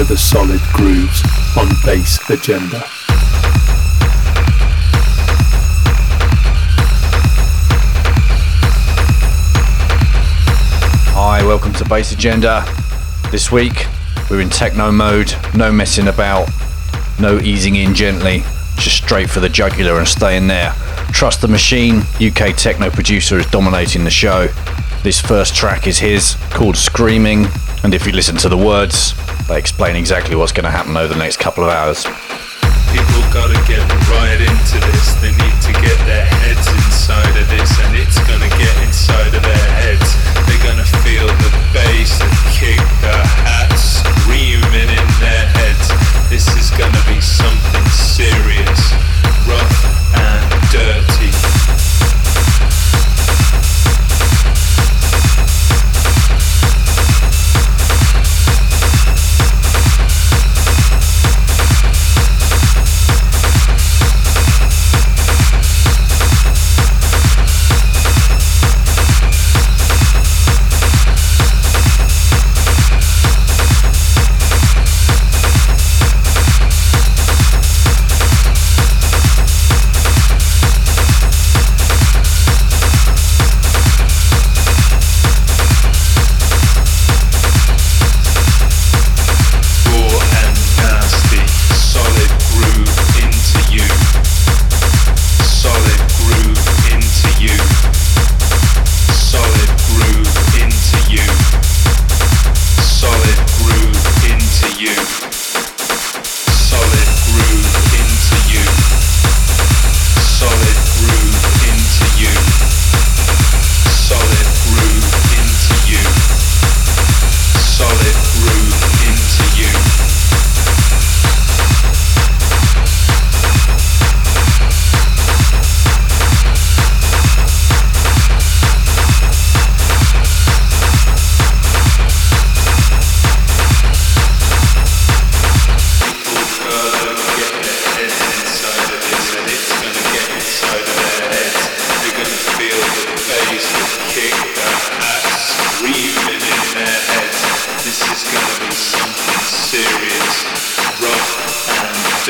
to the solid grooves on Bass Agenda. Hi, welcome to Bass Agenda. This week we're in techno mode, no messing about, no easing in gently, just straight for the jugular and staying there. Trust the Machine, UK techno producer, is dominating the show. This first track is his, called Screaming, and if you listen to the words, they explain exactly what's going to happen over the next couple of hours. People gotta get right into this. They need to get their heads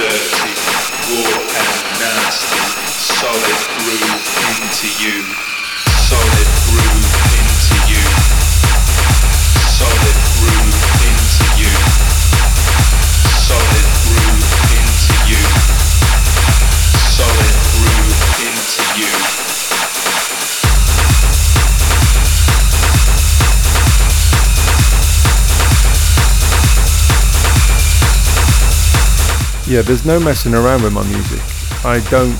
dirty, raw and nasty. Solid groove into you. Solid Yeah, there's no messing around with my music. I don't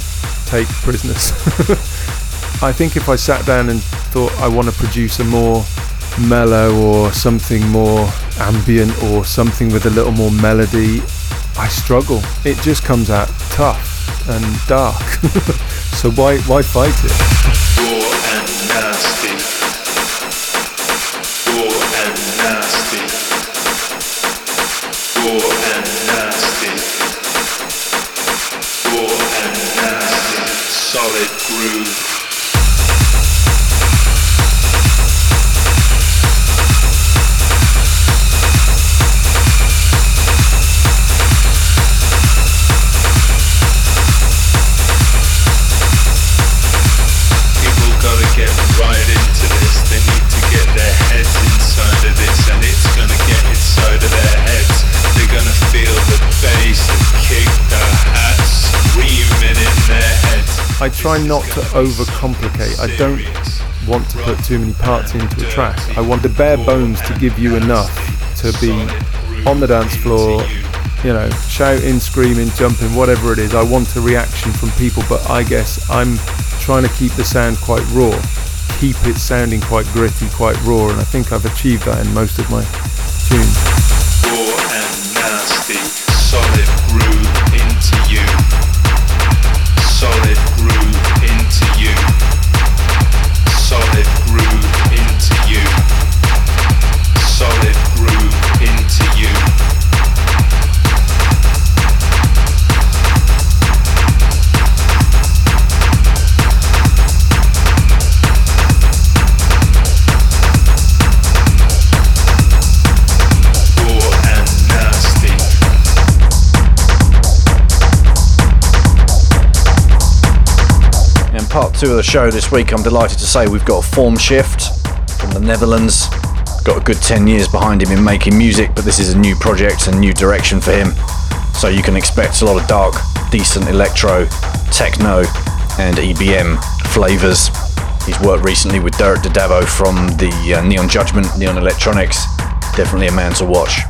take prisoners. I think if I sat down and thought I want to produce a more mellow or something more ambient or something with a little more melody, I struggle. It just comes out tough and dark. so why why fight it? Try not to overcomplicate. I don't want to put too many parts into a track. I want the bare bones to give you enough to be on the dance floor, you know, shouting, screaming, jumping, whatever it is. I want a reaction from people, but I guess I'm trying to keep the sound quite raw, keep it sounding quite gritty, quite raw, and I think I've achieved that in most of my tunes. Two of the show this week, I'm delighted to say we've got a form shift from the Netherlands. Got a good 10 years behind him in making music, but this is a new project and new direction for him. So you can expect a lot of dark, decent electro, techno, and EBM flavours. He's worked recently with Dirk Da Davo from the uh, Neon Judgment, Neon Electronics. Definitely a man to watch.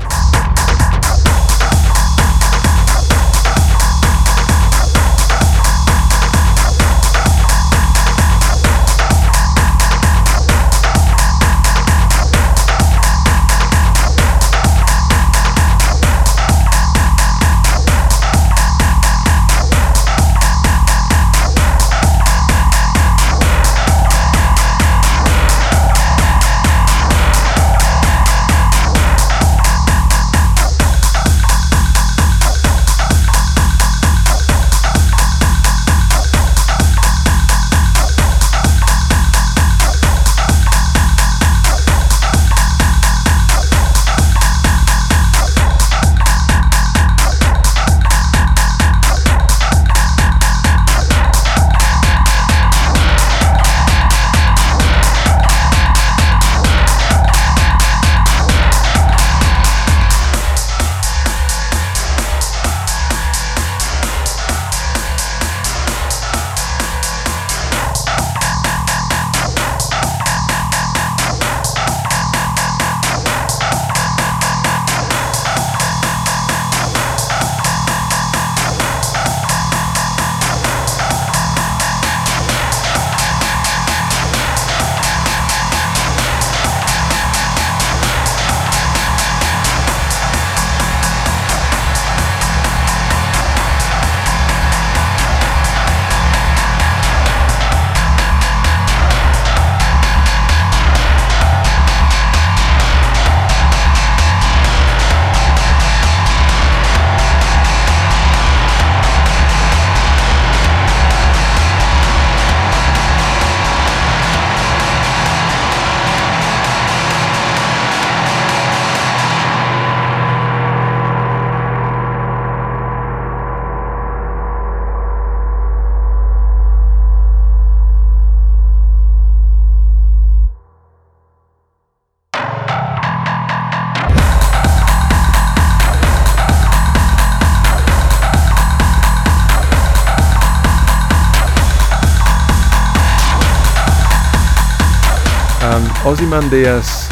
Ozymandias,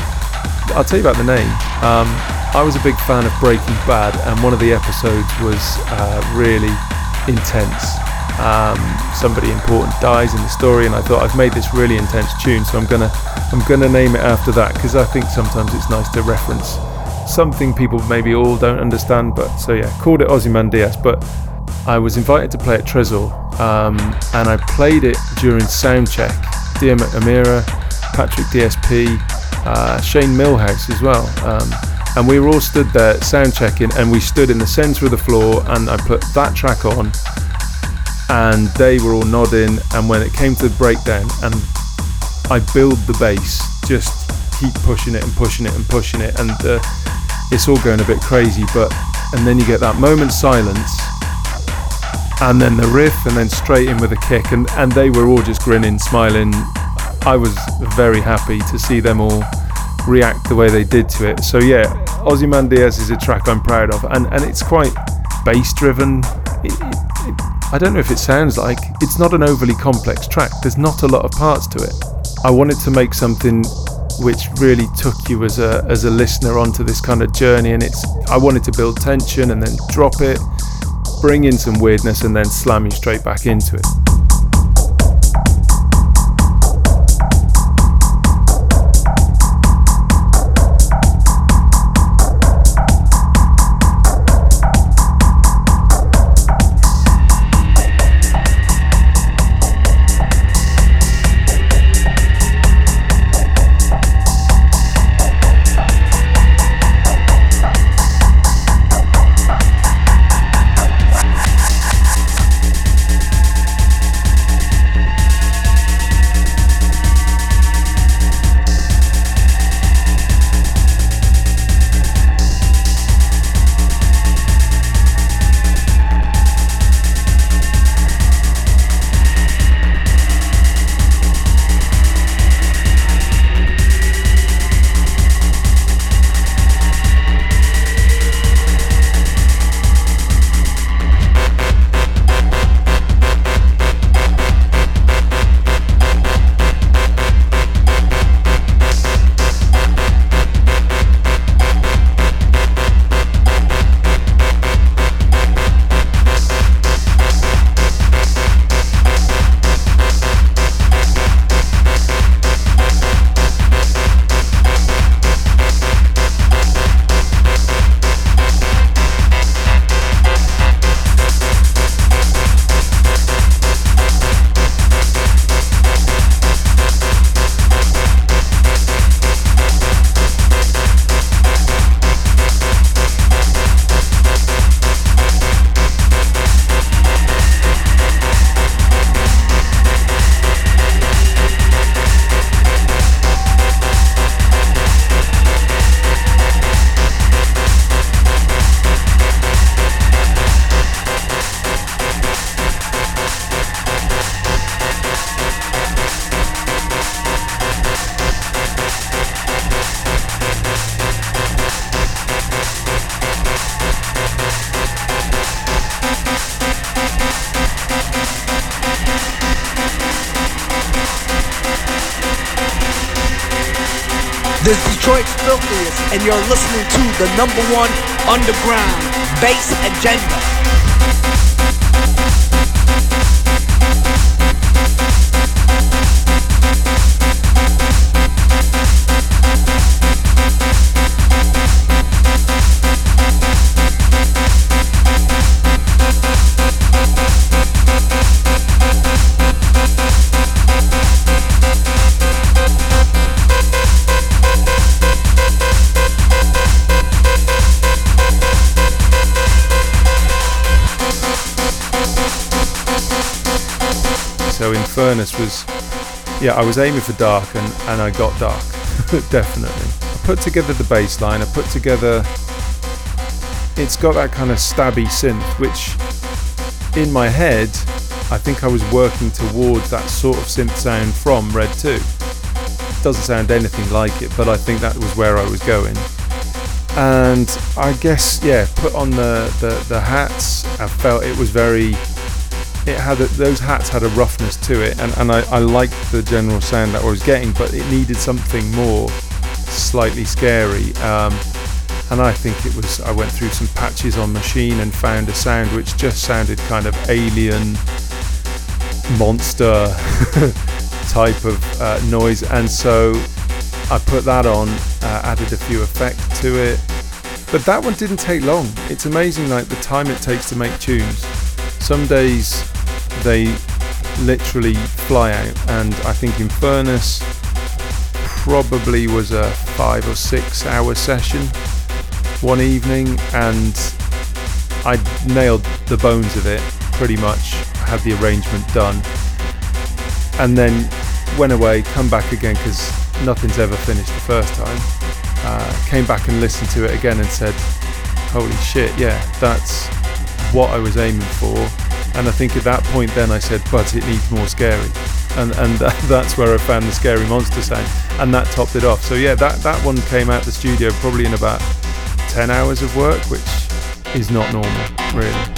I'll tell you about the name. Um, I was a big fan of Breaking Bad, and one of the episodes was uh, really intense. Um, somebody important dies in the story, and I thought I've made this really intense tune, so I'm gonna I'm gonna name it after that because I think sometimes it's nice to reference something people maybe all don't understand. But so yeah, called it Ozymandias, but I was invited to play at Tresor, um, and I played it during soundcheck. Dia Amira, Patrick DSP, uh, Shane Millhouse as well. Um, and we were all stood there sound checking, and we stood in the centre of the floor, and I put that track on, and they were all nodding. And when it came to the breakdown, and I build the bass, just keep pushing it and pushing it and pushing it, and uh, it's all going a bit crazy. But and then you get that moment silence, and then the riff, and then straight in with a kick, and and they were all just grinning, smiling. I was very happy to see them all react the way they did to it. So yeah, Ozymandias is a track I'm proud of, and and it's quite bass driven. It, it, I don't know if it sounds like it's not an overly complex track. There's not a lot of parts to it. I wanted to make something which really took you as a as a listener onto this kind of journey and it's I wanted to build tension and then drop it, bring in some weirdness and then slam you straight back into it. And you're listening to the number one underground bass agenda. Furnace was, yeah, I was aiming for dark and, and I got dark, definitely. I put together the bass line, I put together, it's got that kind of stabby synth, which in my head, I think I was working towards that sort of synth sound from Red 2. It doesn't sound anything like it, but I think that was where I was going. And I guess, yeah, put on the, the, the hats, I felt it was very it had a, those hats had a roughness to it, and, and I, I liked the general sound that I was getting, but it needed something more slightly scary. Um, and I think it was I went through some patches on machine and found a sound which just sounded kind of alien, monster type of uh, noise, and so I put that on, uh, added a few effects to it. But that one didn't take long. It's amazing, like the time it takes to make tunes. Some days they literally fly out, and I think in Furnace probably was a five or six hour session one evening, and I nailed the bones of it pretty much. Had the arrangement done, and then went away, come back again because nothing's ever finished the first time. Uh, came back and listened to it again and said, "Holy shit, yeah, that's what I was aiming for." And I think at that point, then I said, but it needs more scary. And, and that's where I found the scary monster sound. And that topped it off. So, yeah, that, that one came out the studio probably in about 10 hours of work, which is not normal, really.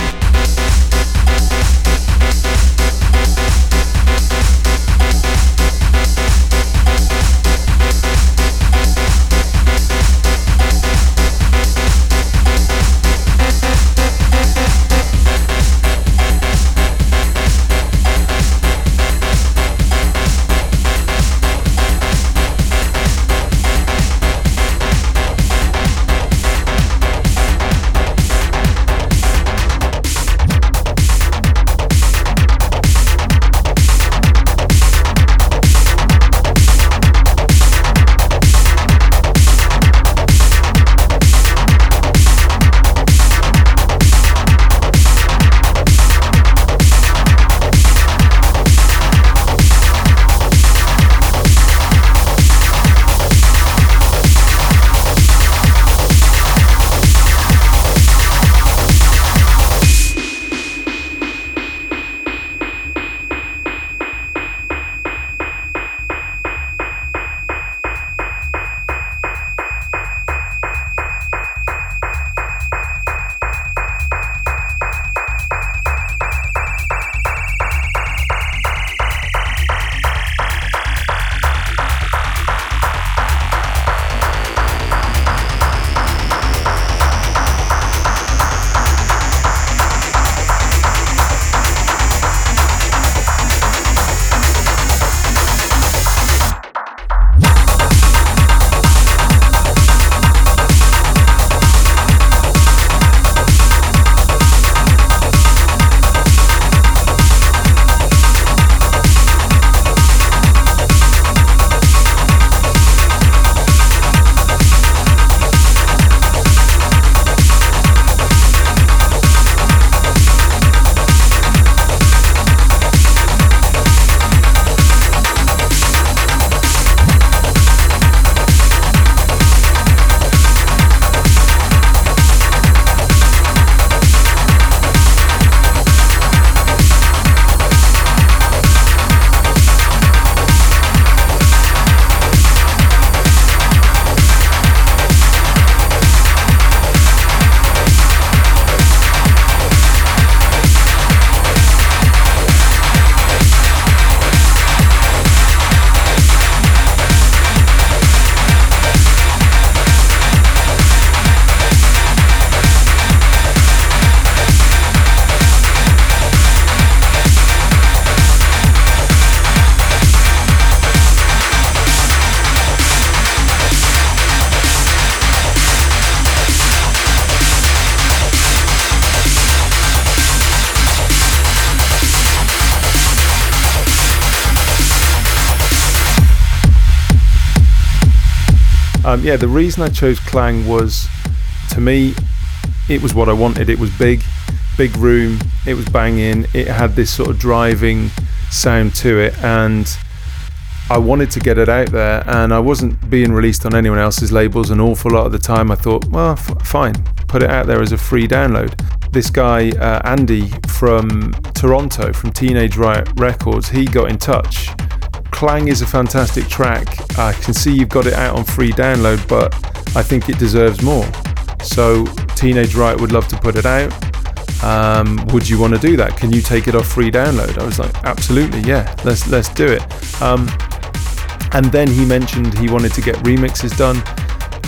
Yeah, the reason I chose Clang was, to me, it was what I wanted. It was big, big room. It was banging. It had this sort of driving sound to it, and I wanted to get it out there. And I wasn't being released on anyone else's labels an awful lot of the time. I thought, well, f- fine, put it out there as a free download. This guy uh, Andy from Toronto, from Teenage Riot Records, he got in touch. Clang is a fantastic track. I can see you've got it out on free download, but I think it deserves more. So Teenage Riot would love to put it out. Um, would you want to do that? Can you take it off free download? I was like, absolutely, yeah, let's let's do it. Um, and then he mentioned he wanted to get remixes done,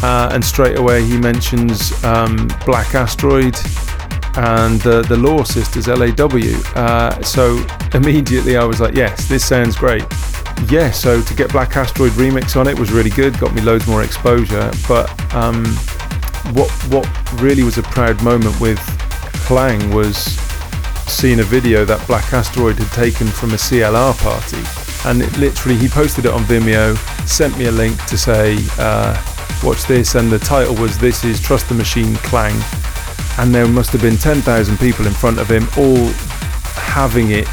uh, and straight away he mentions um, Black Asteroid and the the Law Sisters LAW. Uh, so immediately I was like, yes, this sounds great. Yeah, so to get Black Asteroid remix on it was really good, got me loads more exposure. But um, what what really was a proud moment with Clang was seeing a video that Black Asteroid had taken from a CLR party, and it literally he posted it on Vimeo, sent me a link to say, uh, "Watch this," and the title was "This is Trust the Machine Clang," and there must have been ten thousand people in front of him, all having it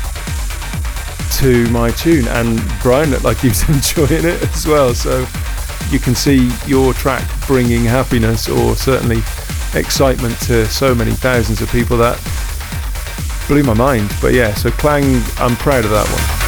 to my tune, and Bryan looked like he was enjoying it as well. So you can see your track bringing happiness or certainly excitement to so many thousands of people that blew my mind. But yeah, so Clang, I'm proud of that one.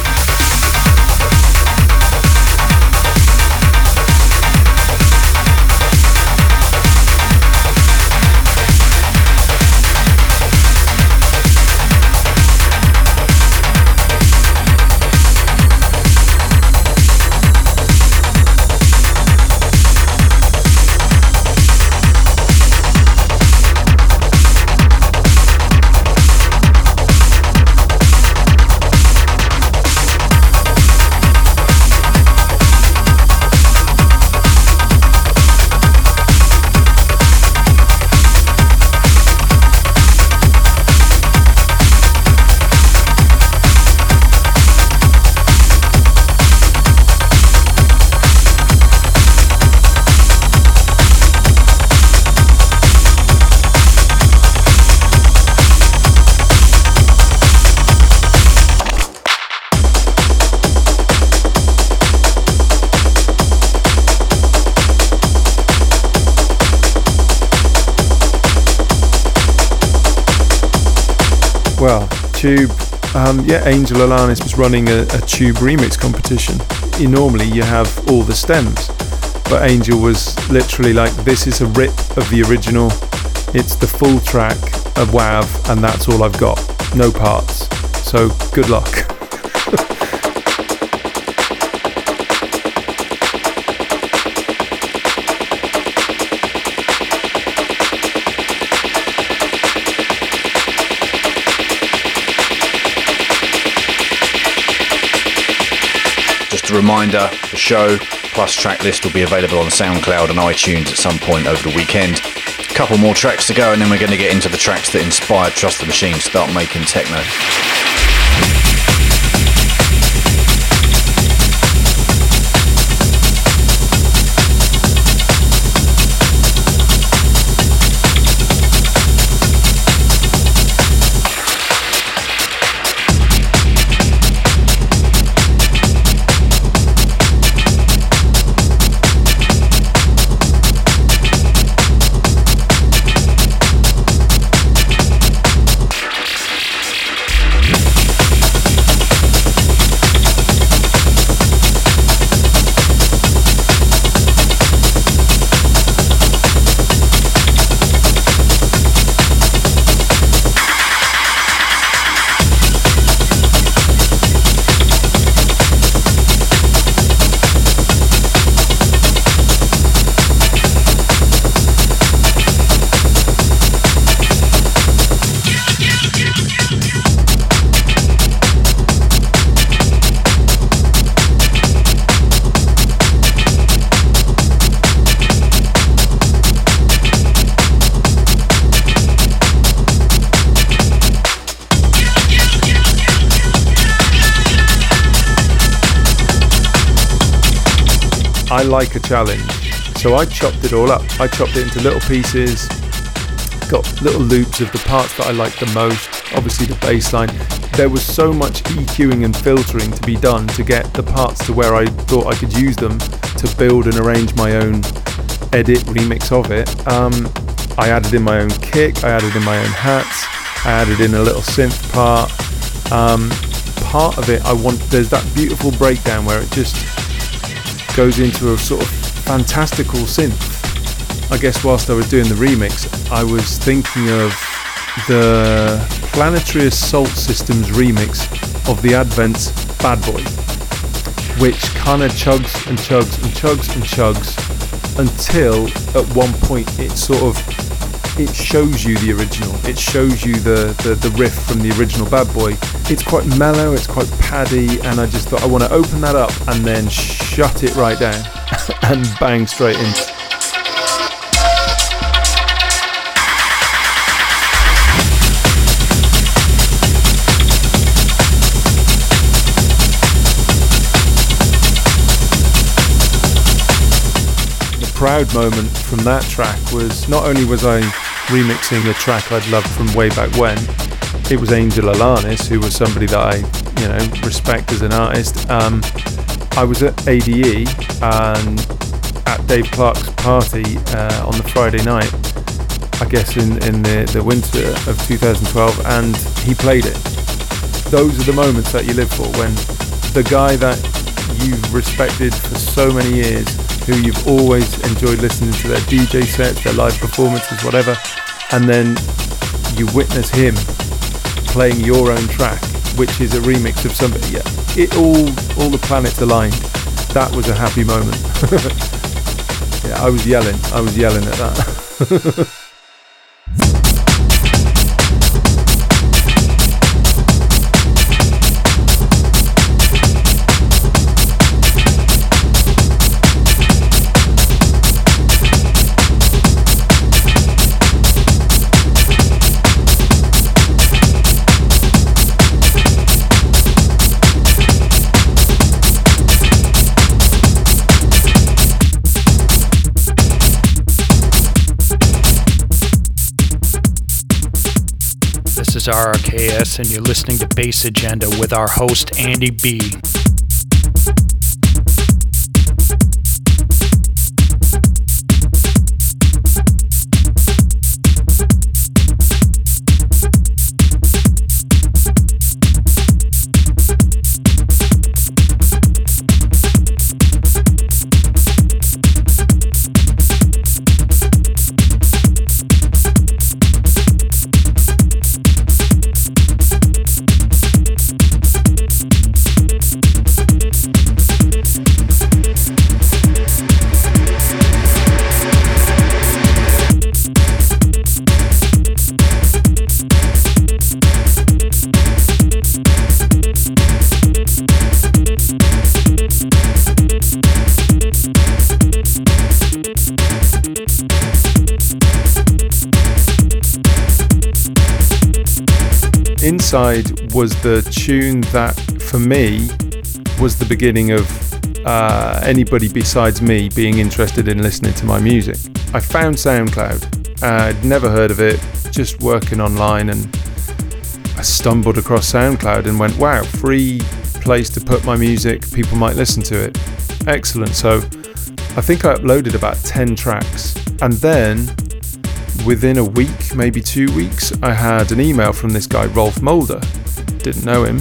Tube, um, yeah, Angel Alanis was running a, a Tube remix competition. You, normally you have all the stems, but Angel was literally like, this is a rip of the original. It's the full track of WAV, and that's all I've got. No parts. So good luck. reminder, the show plus track list will be available on SoundCloud and iTunes at some point over the weekend. A couple more tracks to go, and then we're going to get into the tracks that inspired Trust the Machine to start making techno. Like a challenge. So I chopped it all up. I chopped it into little pieces, got little loops of the parts that I liked the most. Obviously, the bass line. There was so much EQing and filtering to be done to get the parts to where I thought I could use them to build and arrange my own edit remix of it. Um, I added in my own kick, I added in my own hats, I added in a little synth part. Um, part of it, I want there's that beautiful breakdown where it just goes into a sort of fantastical synth. I guess whilst I was doing the remix, I was thinking of the Planetary Assault Systems remix of the Advent's Bad Boy, which kind of chugs and chugs and chugs and chugs until at one point it sort of it shows you the original. It shows you the, the, the riff from the original Bad Boy. It's quite mellow, it's quite paddy, and I just thought I want to open that up and then shut it right down and bang straight in. Proud moment from that track was not only was I remixing a track I'd loved from way back when, it was Angel Alanis, who was somebody that I, you know, respect as an artist. Um, I was at ADE and at Dave Clarke's party uh, on the Friday night, I guess in, in the, the winter of 2012, and he played it. Those are the moments that you live for when the guy that you've respected for so many years who you've always enjoyed listening to their DJ sets, their live performances, whatever, and then you witness him playing your own track, which is a remix of somebody. Yeah, it all all the planets aligned. That was a happy moment. yeah, I was yelling. I was yelling at that. RRKS, and you're listening to Bass Agenda with our host, Andy B. the tune that, for me, was the beginning of uh, anybody besides me being interested in listening to my music. I found SoundCloud. I'd never heard of it, just working online, and I stumbled across SoundCloud and went, wow, free place to put my music, people might listen to it. Excellent. So I think I uploaded about 10 tracks. And then within a week, maybe two weeks, I had an email from this guy, Rolf Mulder. Didn't know him.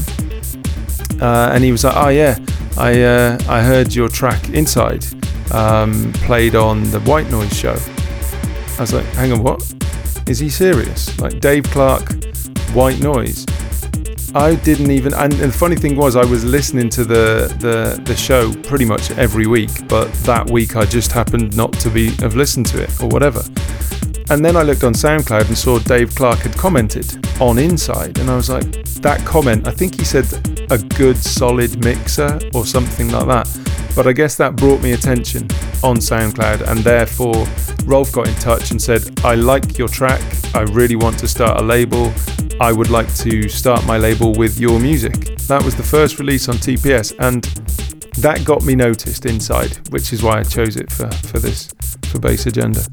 Uh, and he was like, oh yeah, I, uh, I heard your track Inside um, played on the White Noise show. I was like, hang on, what? Is he serious? Like Dave Clarke, White Noise. I didn't even, and, the funny thing was, I was listening to the, the the show pretty much every week, but that week I just happened not to be have listened to it or whatever. And then I looked on SoundCloud and saw Dave Clarke had commented on Inside, and I was like, that comment, I think he said a good solid mixer or something like that. But I guess that brought me attention on SoundCloud, and therefore Rolf got in touch and said, I like your track, I really want to start a label, I would like to start my label with your music. That was the first release on TPS, and that got me noticed inside, which is why I chose it for, for this for Bass Agenda.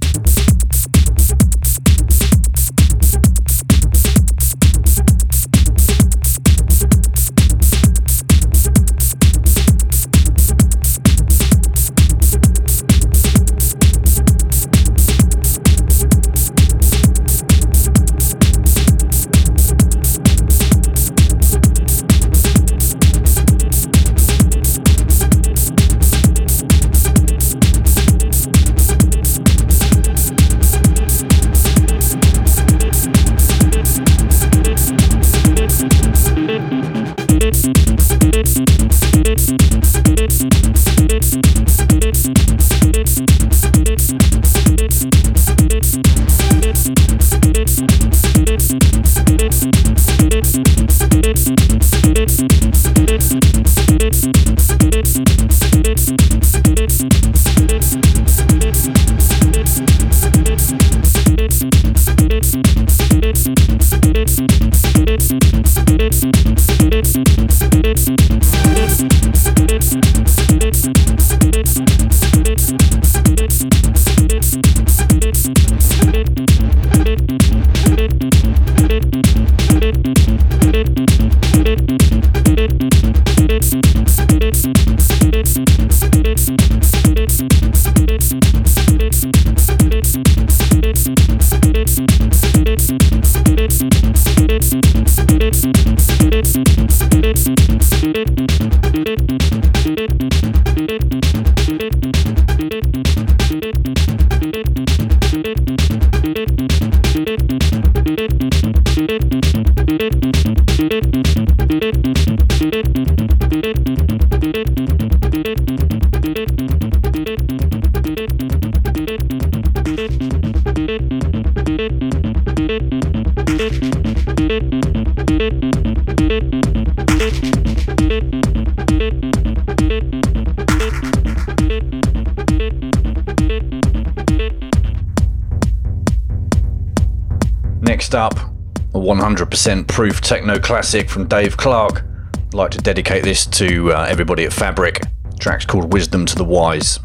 Techno classic from Dave Clarke. I'd like to dedicate this to uh, everybody at Fabric. The track's called Wisdom to the Wise.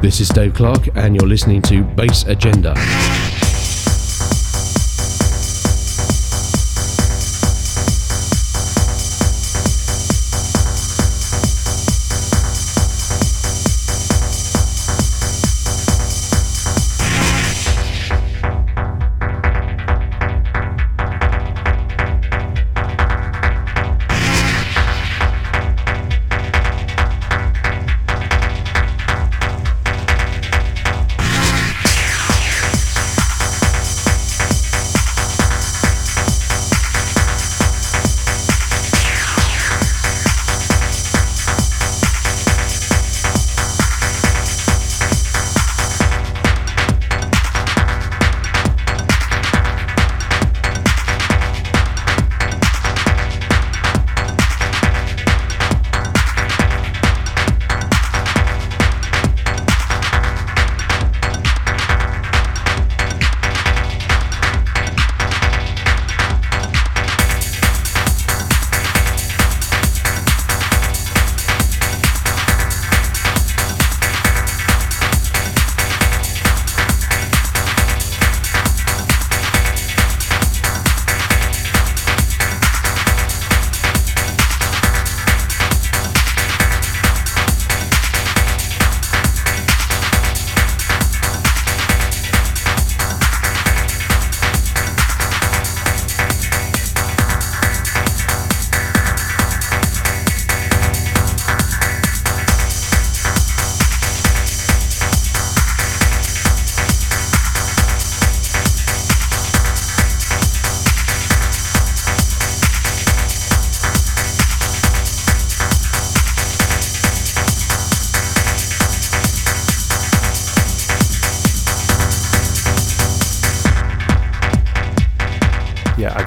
This is Dave Clarke, and you're listening to Bass Agenda.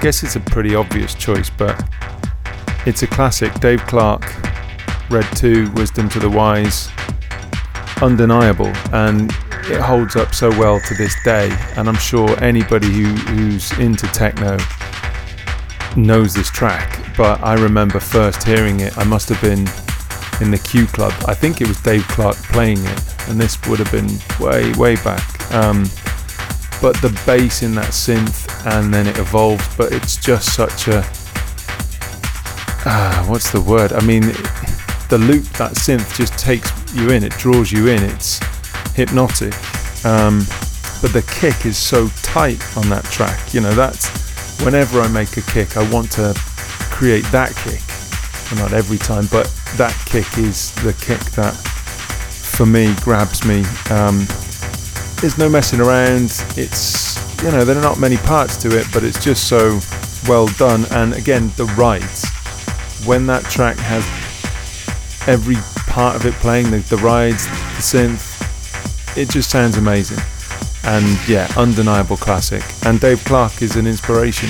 Guess it's a pretty obvious choice, but it's a classic. Dave Clarke, Red 2, Wisdom to the Wise. undeniable and it holds up so well to this day. And I'm sure anybody who, who's into techno knows this track. But I remember first hearing it, I must have been in the Q Club. I think it was Dave Clarke playing it, and this would have been way, way back. Um, but the bass in that synth, and then it evolves, but it's just such a. Ah, what's the word? I mean, the loop, that synth just takes you in, it draws you in, it's hypnotic. Um, but the kick is so tight on that track. You know, that's whenever I make a kick, I want to create that kick. Well, not every time, but that kick is the kick that for me grabs me. Um, there's no messing around. It's, you know, there are not many parts to it, but it's just so well done. And again, the rides. When that track has every part of it playing, the, the rides, the synth, it just sounds amazing. And yeah, undeniable classic. And Dave Clarke is an inspiration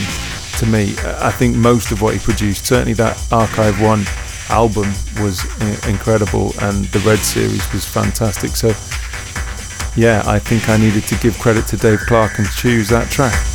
to me. I think most of what he produced, certainly that Archive 1 album was uh, incredible and the Red series was fantastic. So yeah, I think I needed to give credit to Dave Clarke and choose that track.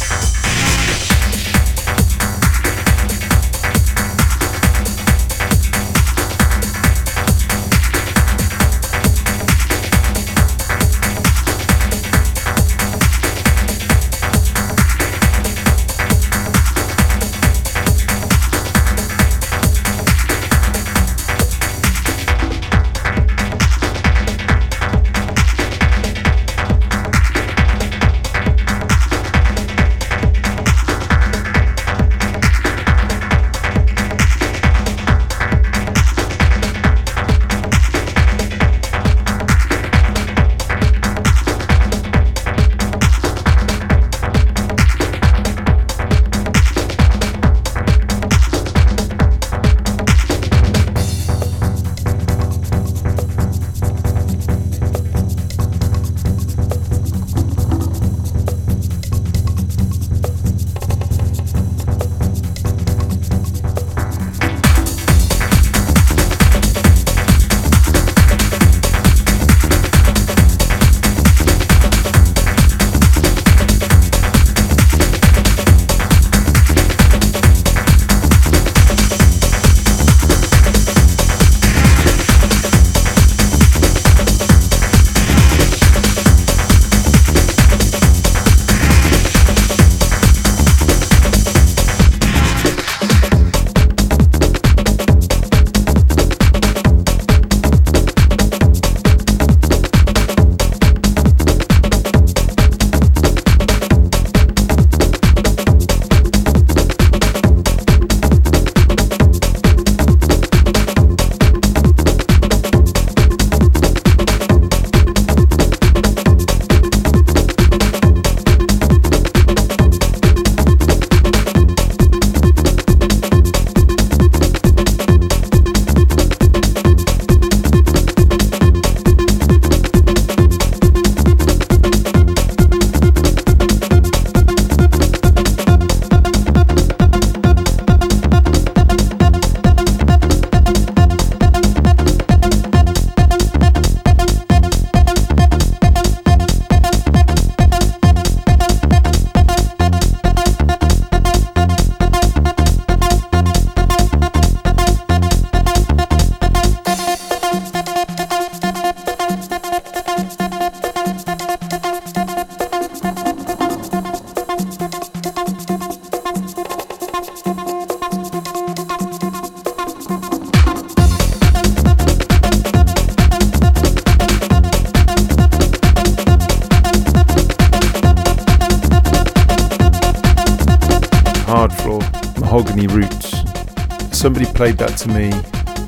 To me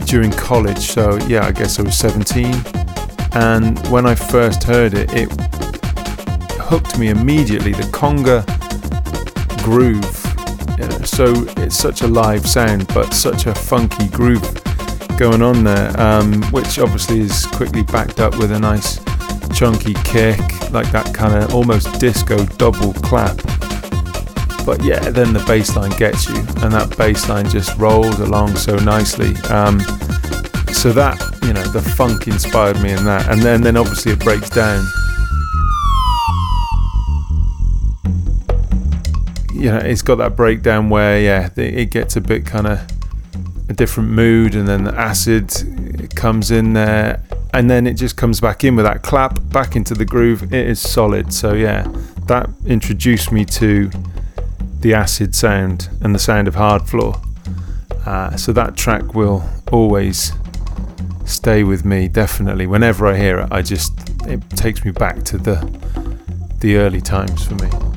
during college. So, yeah, I guess I was 17. And when I first heard it, it hooked me immediately. The conga groove. Know, so it's such a live sound, but such a funky groove going on there, um, which obviously is quickly backed up with a nice chunky kick, like that kind of almost disco double clap but yeah, then the bass line gets you, and that bass line just rolls along so nicely. Um, so that you know, the funk inspired me in that. And then, then obviously it breaks down. You know, it's got that breakdown where, yeah, it gets a bit kind of a different mood, and then the acid comes in there, and then it just comes back in with that clap back into the groove. It is solid. So, yeah, that introduced me to the acid sound and the sound of Hardfloor. Uh, so that track will always stay with me definitely whenever i hear it i just it takes me back to the the early times for me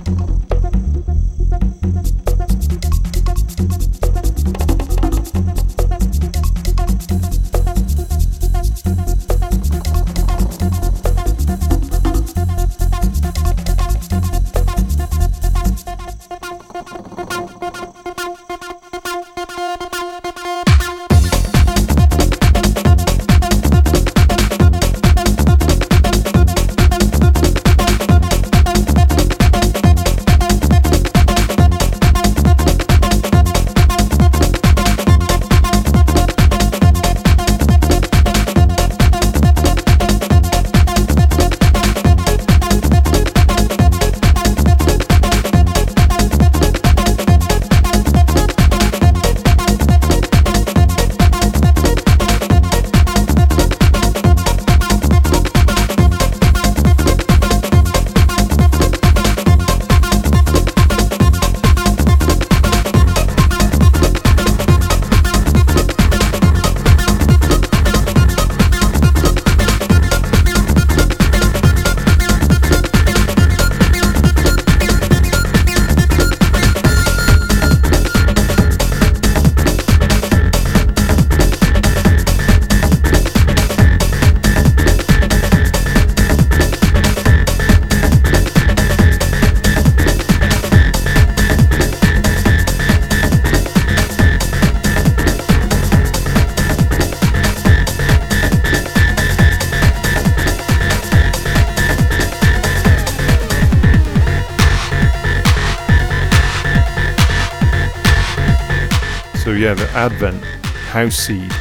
House Seed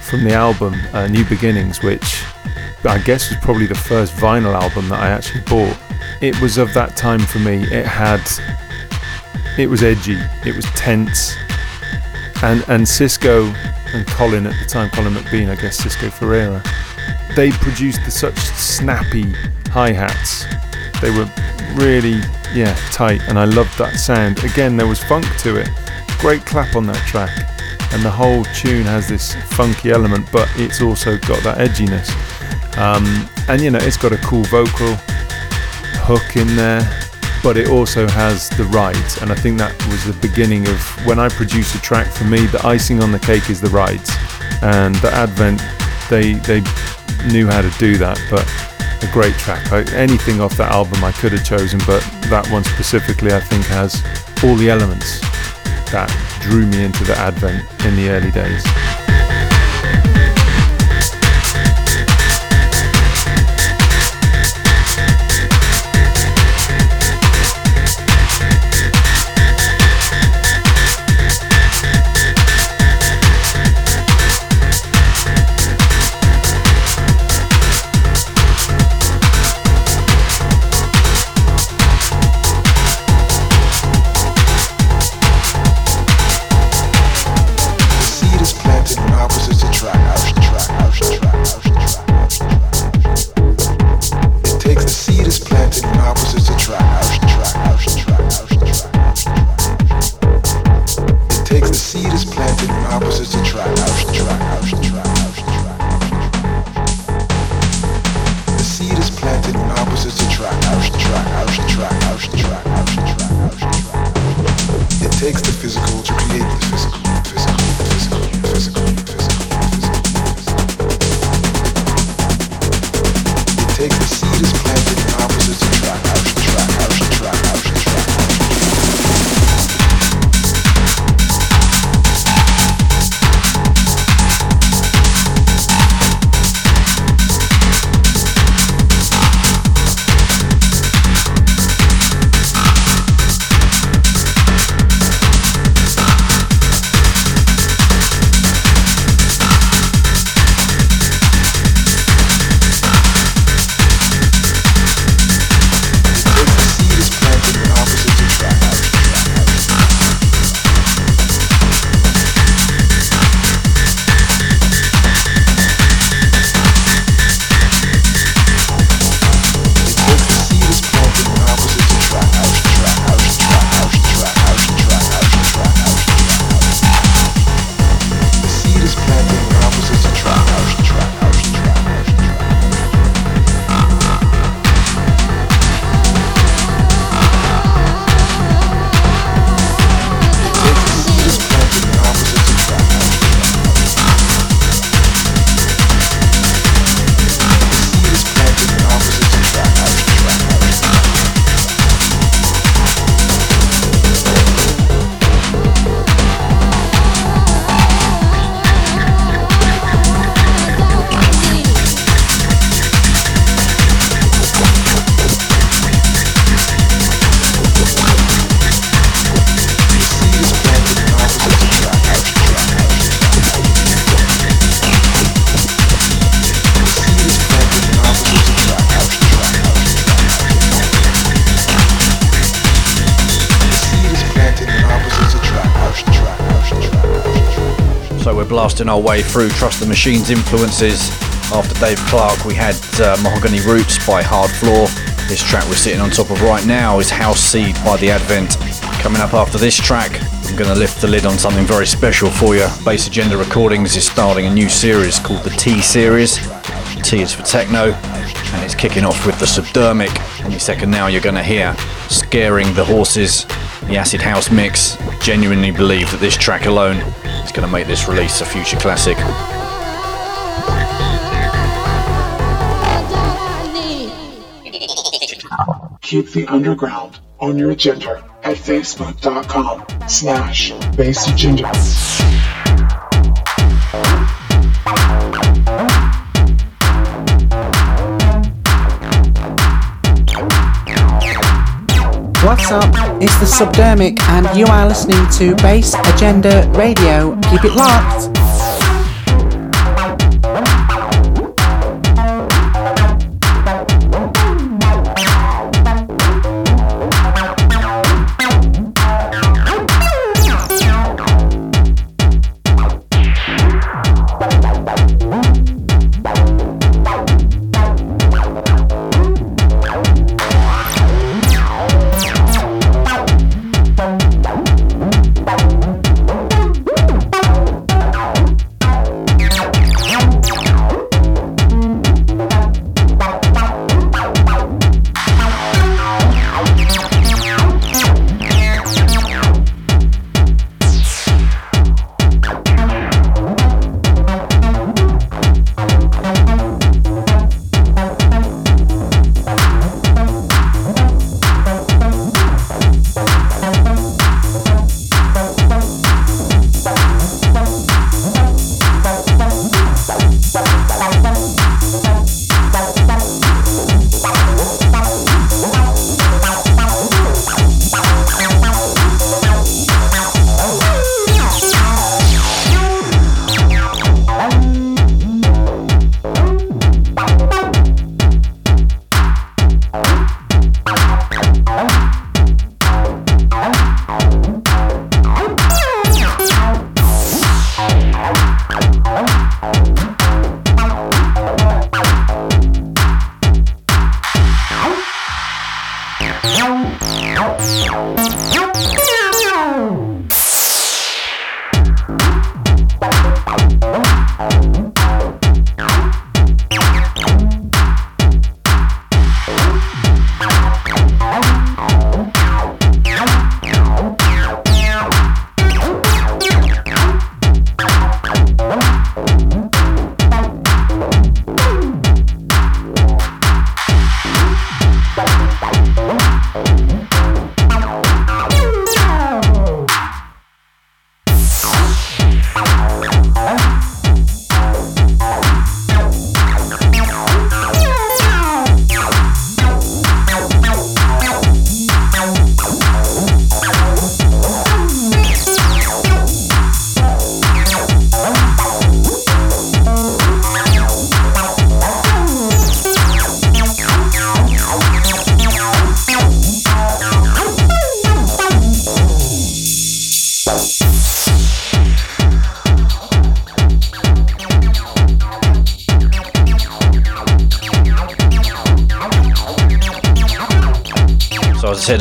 from the album uh, New Beginnings, which I guess was probably the first vinyl album that I actually bought. It was of that time for me. It had, it was edgy, it was tense, and and Cisco and Colin at the time, Colin McBean, I guess Cisco Ferreira, they produced the, such snappy hi hats. They were really yeah tight, and I loved that sound. Again, there was funk to it. Great clap on that track and the whole tune has this funky element, but it's also got that edginess. Um, and you know, it's got a cool vocal hook in there, but it also has the rides. And I think that was the beginning of when I produce a track. For me, the icing on the cake is the rides, and the Advent they they knew how to do that, but a great track. I, anything off that album I could have chosen, but that one specifically I think has all the elements that drew me into the Advent in the early days. Blasting our way through Trust the Machine's influences. After Dave Clarke, we had uh, Mahogany Roots by Hardfloor. This track we're sitting on top of right now is House Seed by The Advent. Coming up after this track, I'm going to lift the lid on something very special for you. Bass Agenda Recordings is starting a new series called the T Series. T is for techno, and it's kicking off with the Subdermic. Any second now, you're going to hear Scaring the Horses, the Acid House mix. Genuinely believe that this track alone going to make this release a future classic. Keep the underground on your agenda at facebook.com slash bassagenda. What's up? It's the Subdermic, and you are listening to Bass Agenda Radio. Keep it locked.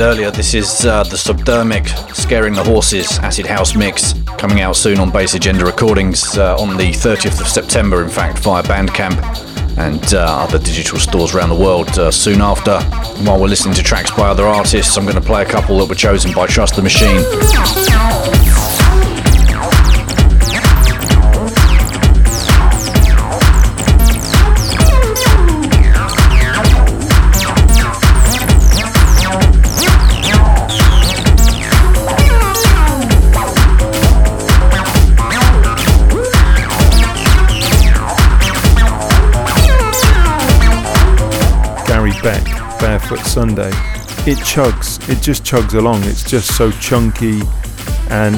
Earlier, this is uh, the Subdermic Scaring the Horses Acid House mix coming out soon on Bass Agenda Recordings uh, on the 30th of September, in fact, via Bandcamp and uh, other digital stores around the world uh, soon after. While we're listening to tracks by other artists, I'm going to play a couple that were chosen by Trust the Machine. Sunday, it chugs, it just chugs along. It's just so chunky. And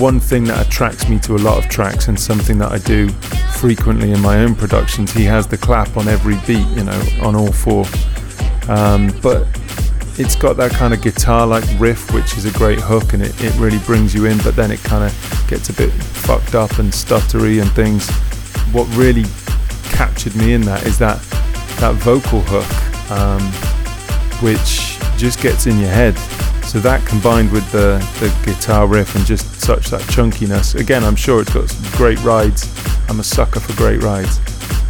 one thing that attracts me to a lot of tracks and something that I do frequently in my own productions, he has the clap on every beat, you know, on all four. Um, but it's got that kind of guitar like riff, which is a great hook and it, it really brings you in, but then it kind of gets a bit fucked up and stuttery and things. What really captured me in that is that that vocal hook, um, which just gets in your head. So that combined with the, the guitar riff and just such that chunkiness. Again, I'm sure it's got great rides. I'm a sucker for great rides.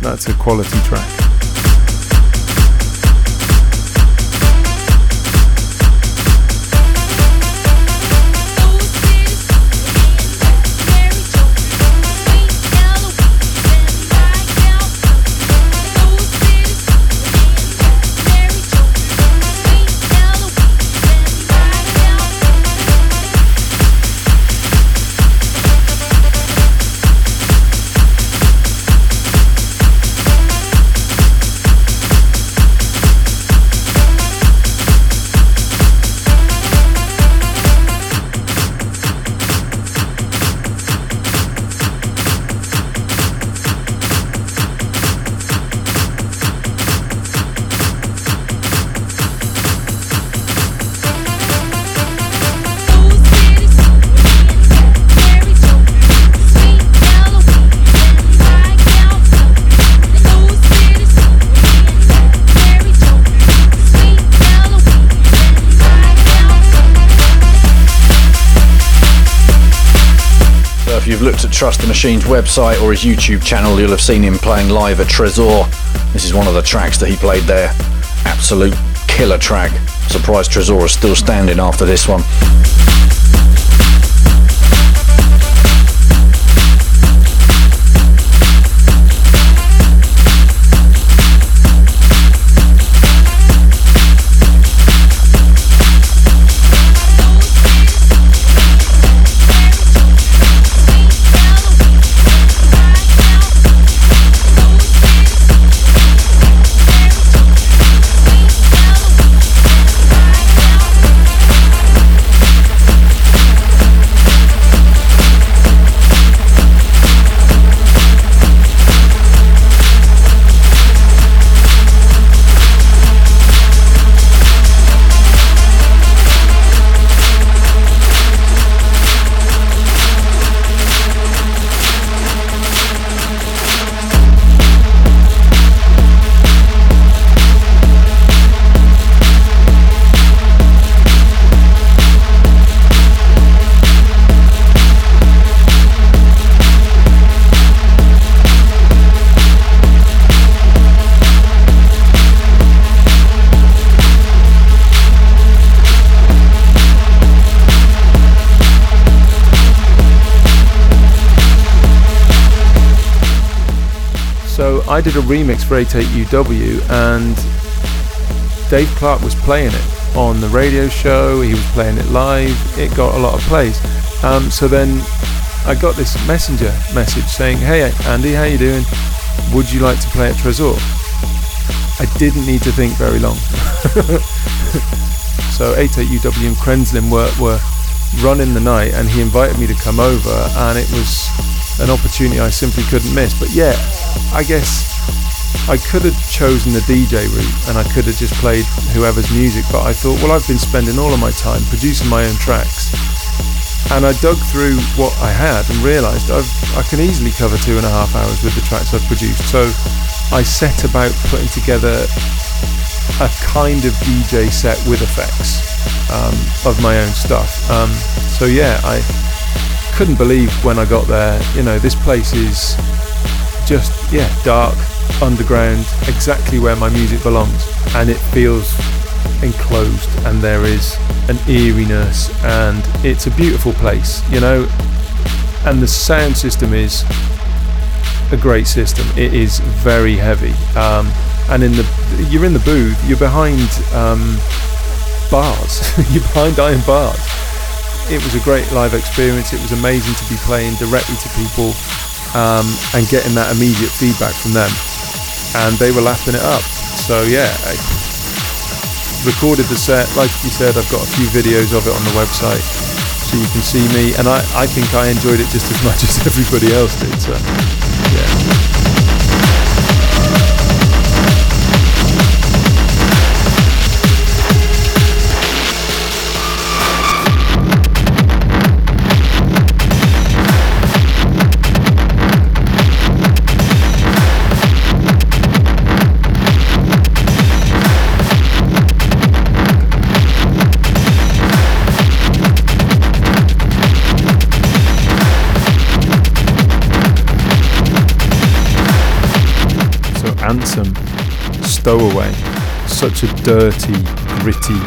That's a quality track. Machine's website or his YouTube channel, you'll have seen him playing live at Tresor. This is one of the tracks that he played there. Absolute killer track. Surprised Tresor is still standing after this one. I did a remix for 88UW and Dave Clarke was playing it on the radio show, he was playing it live, it got a lot of plays. Um, so then I got this messenger message saying, Hey Andy, how you doing? Would you like to play at Tresor? I didn't need to think very long. so 88UW and Krenzlin were, were running the night and he invited me to come over and it was an opportunity I simply couldn't miss. But yeah, I guess I could have chosen the DJ route and I could have just played whoever's music, but I thought, well, I've been spending all of my time producing my own tracks. And I dug through what I had and realised I can easily cover two and a half hours with the tracks I've produced. So I set about putting together a kind of DJ set with effects um, of my own stuff. Um, so yeah, I couldn't believe when I got there. You know, this place is just yeah dark, underground, exactly where my music belongs, and it feels enclosed, and there is an eeriness, and it's a beautiful place. You know, and the sound system is a great system. It is very heavy, um, and in the you're in the booth, you're behind um, bars, you're behind iron bars it was a great live experience. It was amazing to be playing directly to people um, and getting that immediate feedback from them. And they were lapping it up. So yeah, I recorded the set. Like you said, I've got a few videos of it on the website so you can see me. And I, I think I enjoyed it just as much as everybody else did. So anthem, Stowaway. Such a dirty, gritty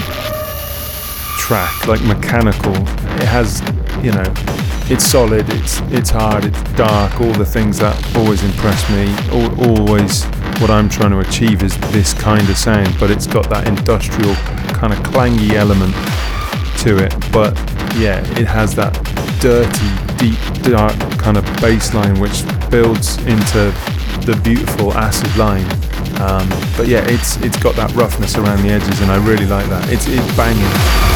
track, like mechanical. It has, you know, it's solid, it's it's hard, it's dark, all the things that always impress me. always what I'm trying to achieve is this kind of sound, but it's got that industrial kind of clangy element to it. But yeah, it has that dirty, deep, dark kind of bass line which builds into the beautiful acid line. Um, but yeah, it's it's got that roughness around the edges, and I really like that. It's it's banging.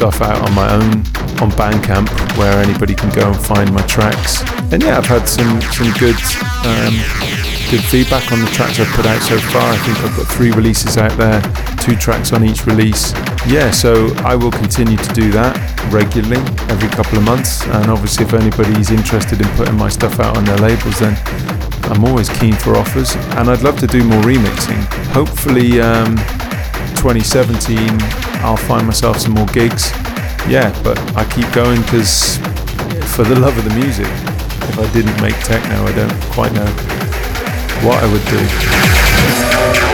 Stuff out on my own on Bandcamp where anybody can go and find my tracks. And yeah, I've had some some good um, good feedback on the tracks I've put out so far. I think I've got three releases out there, two tracks on each release. Yeah, so I will continue to do that regularly every couple of months. And obviously, if anybody's interested in putting my stuff out on their labels, then I'm always keen for offers. And I'd love to do more remixing. Hopefully. Um, 2017, I'll find myself some more gigs. Yeah, but I keep going because for the love of the music. If I didn't make techno, I don't quite know what I would do.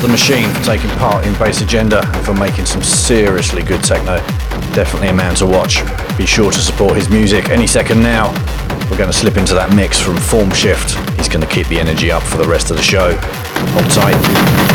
The Machine for taking part in Bass Agenda and for making some seriously good techno. Definitely a man to watch. Be sure to support his music any second now. We're going to slip into that mix from Form Shift. He's going to keep the energy up for the rest of the show. Hold tight.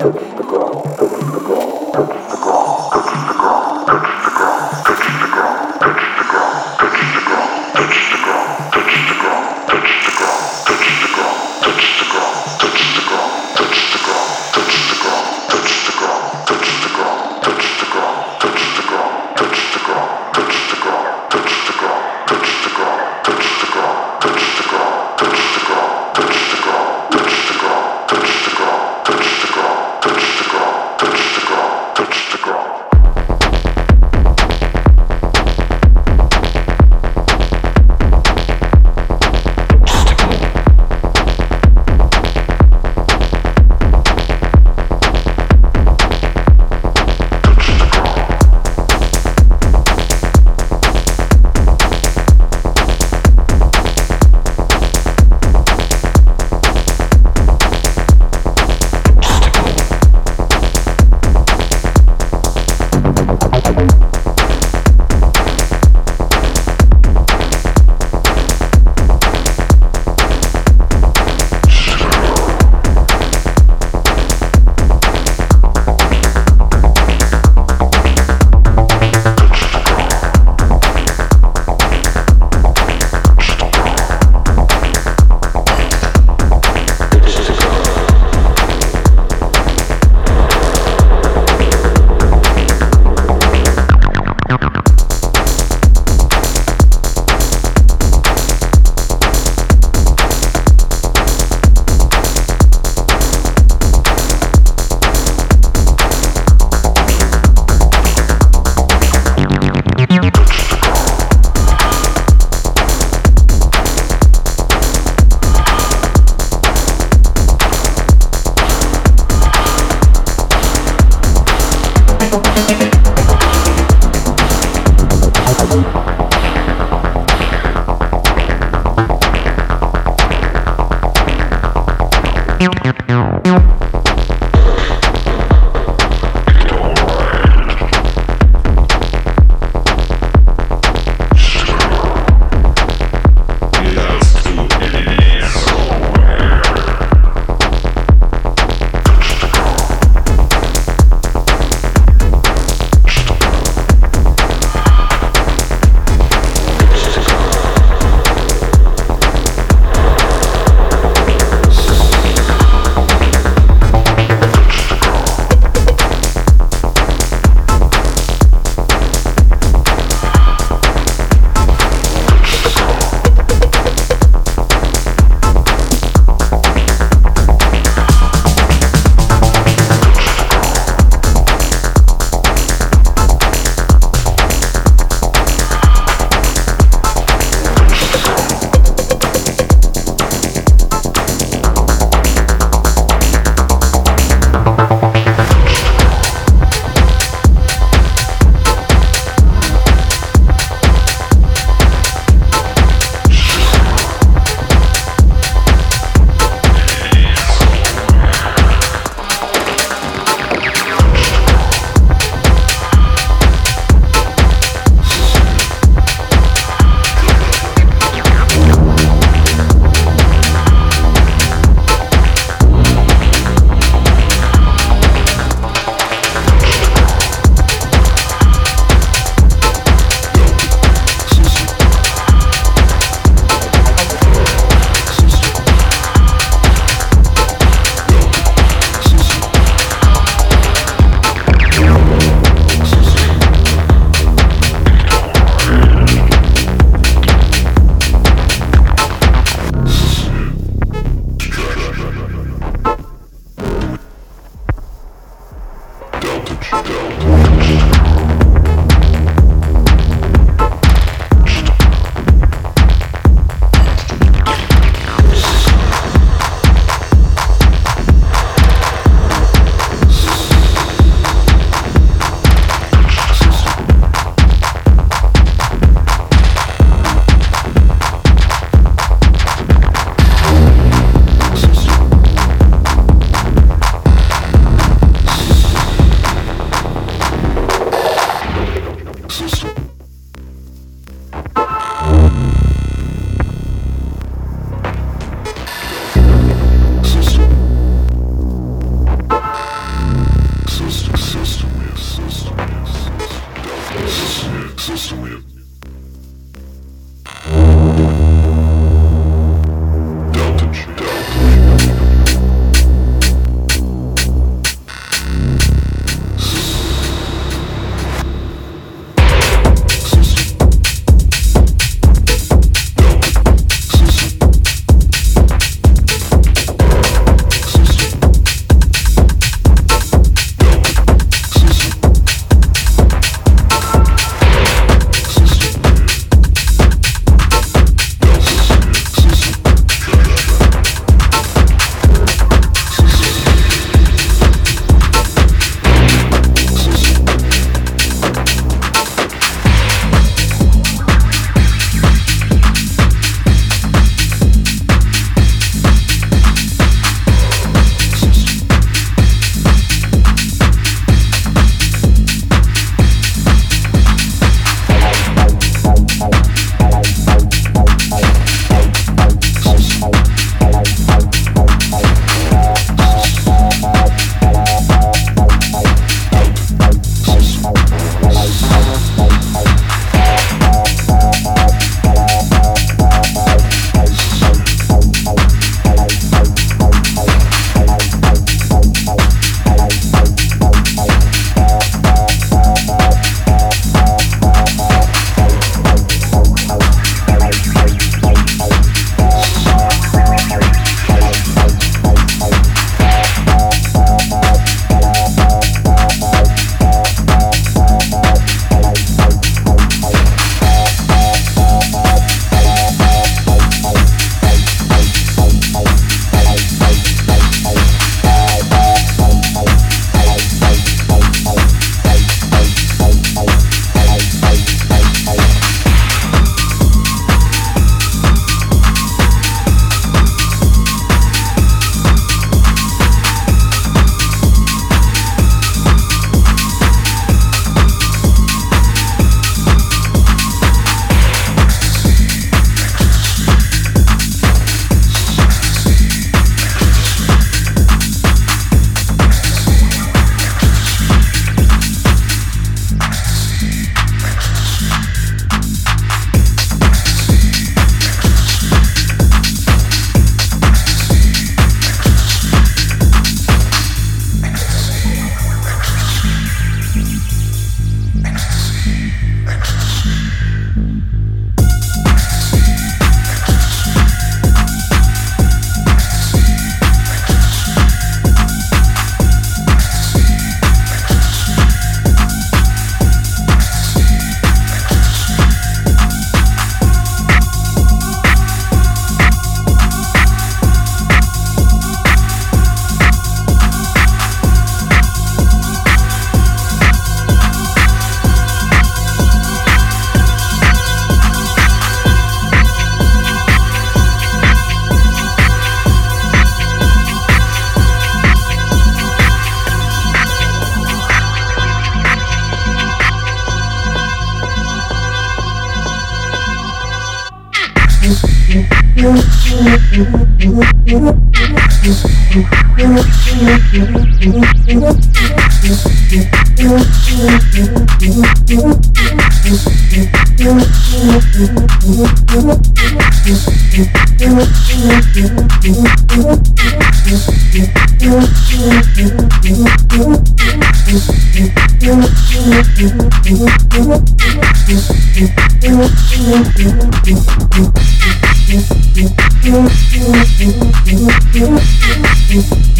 Girl.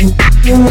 Thank you.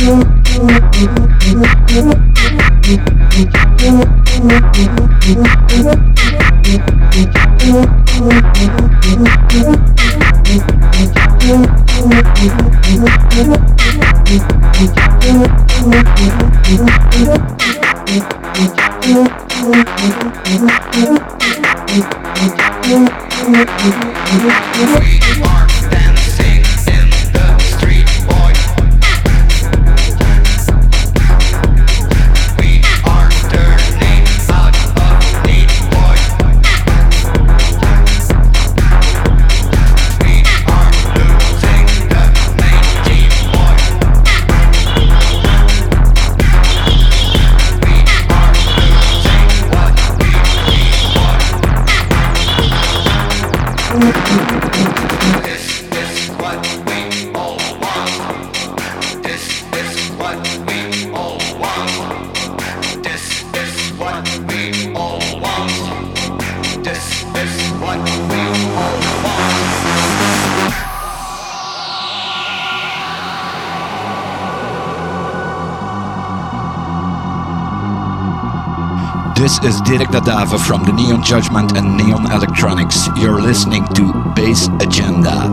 This Da Davo from the Neon Judgement and Neon Electronics. You're listening to Bass Agenda.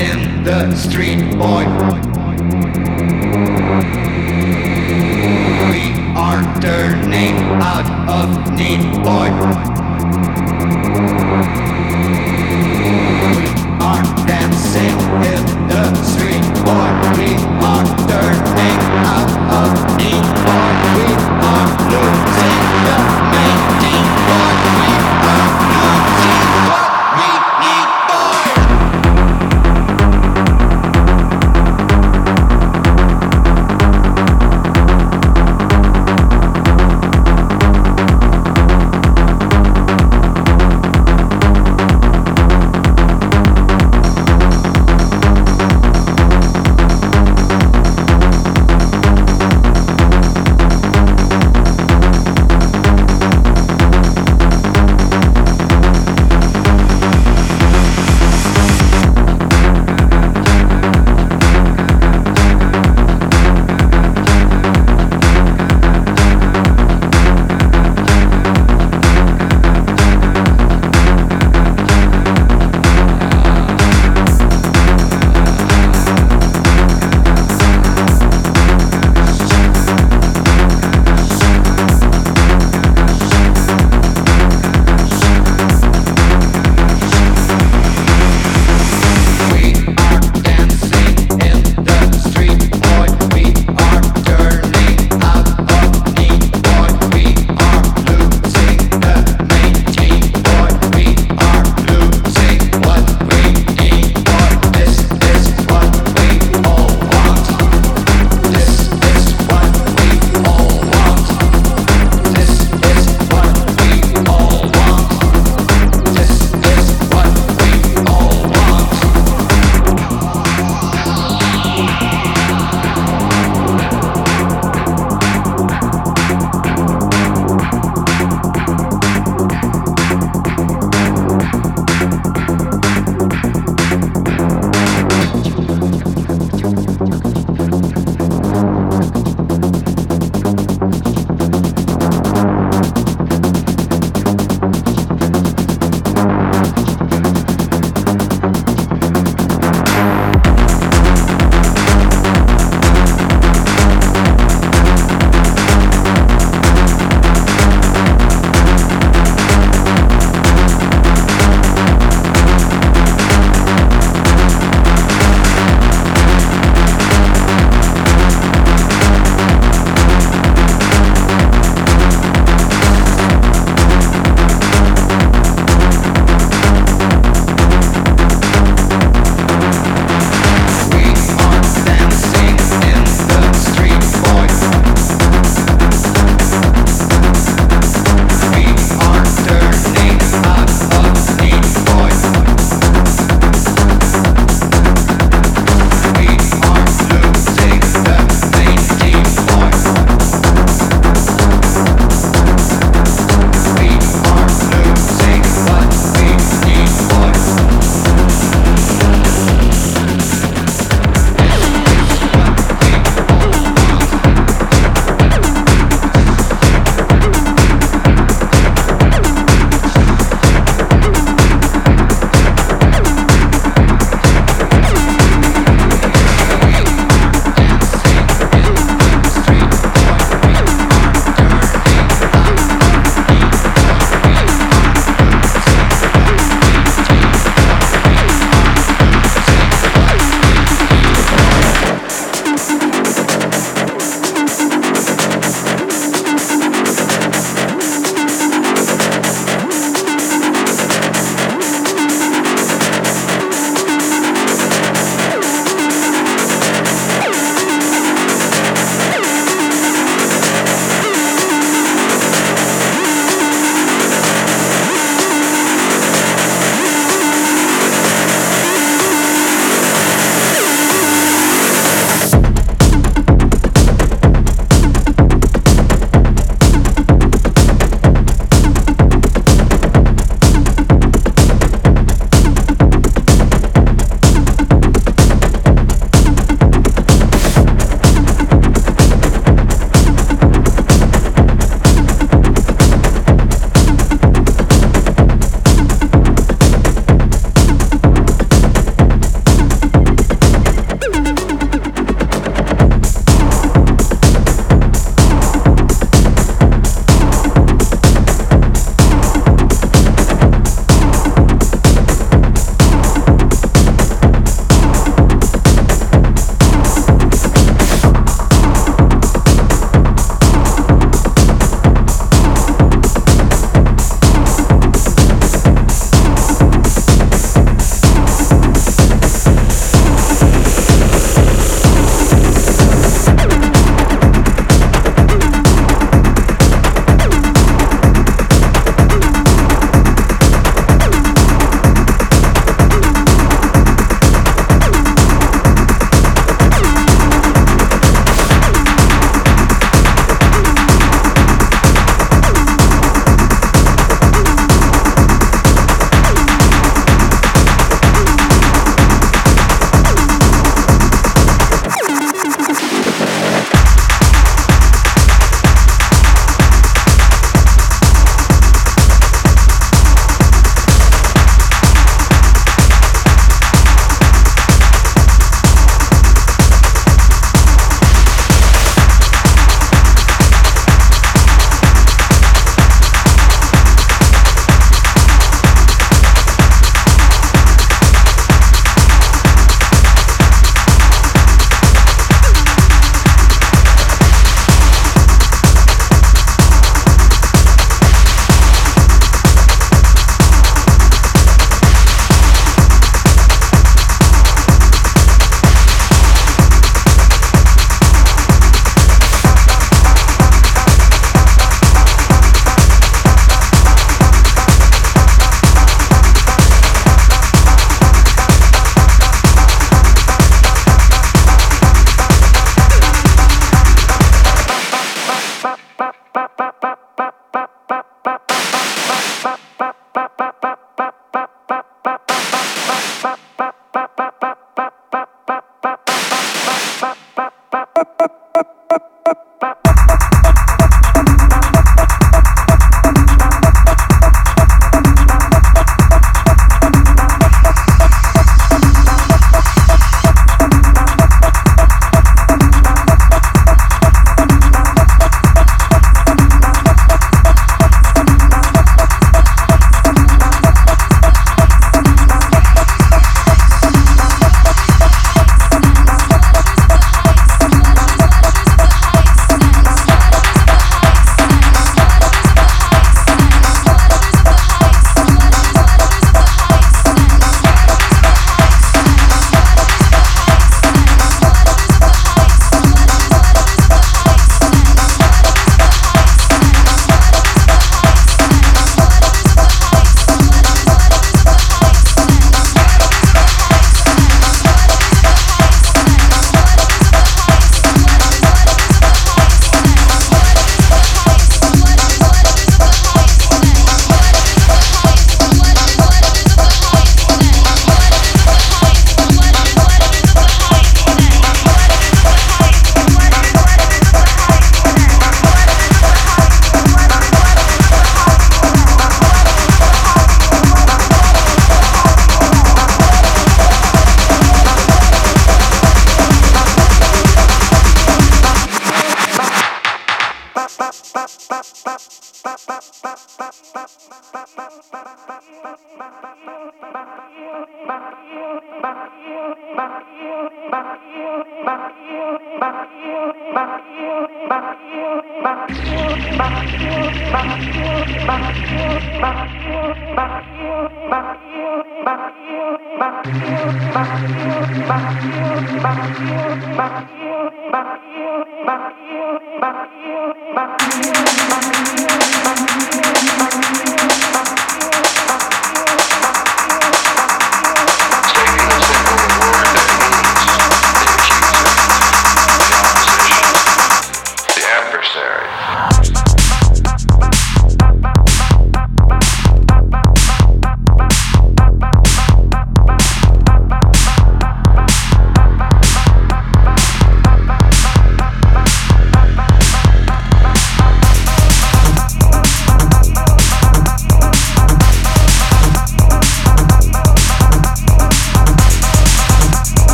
In the street, boy. Are turning out of need, boy. We are dancing in the street, boy. We are turning out of need, boy. We are losing the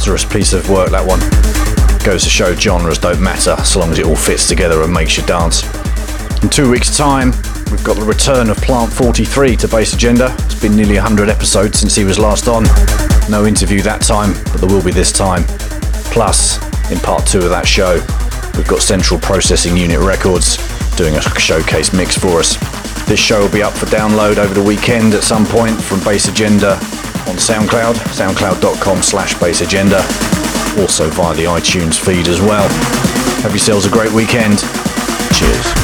Monstrous piece of work, that one. Goes to show genres don't matter so long as it all fits together and makes you dance. In two weeks' time, we've got the return of Plant 43 to Bass Agenda. It's been nearly 100 episodes since he was last on. No interview that time, but there will be this time. Plus, in part two of that show, we've got Central Processing Unit Records doing a showcase mix for us. This show will be up for download over the weekend at some point from Bass Agenda SoundCloud, soundcloud.com slash bass agenda, also via the iTunes feed as well. Have yourselves a great weekend. Cheers.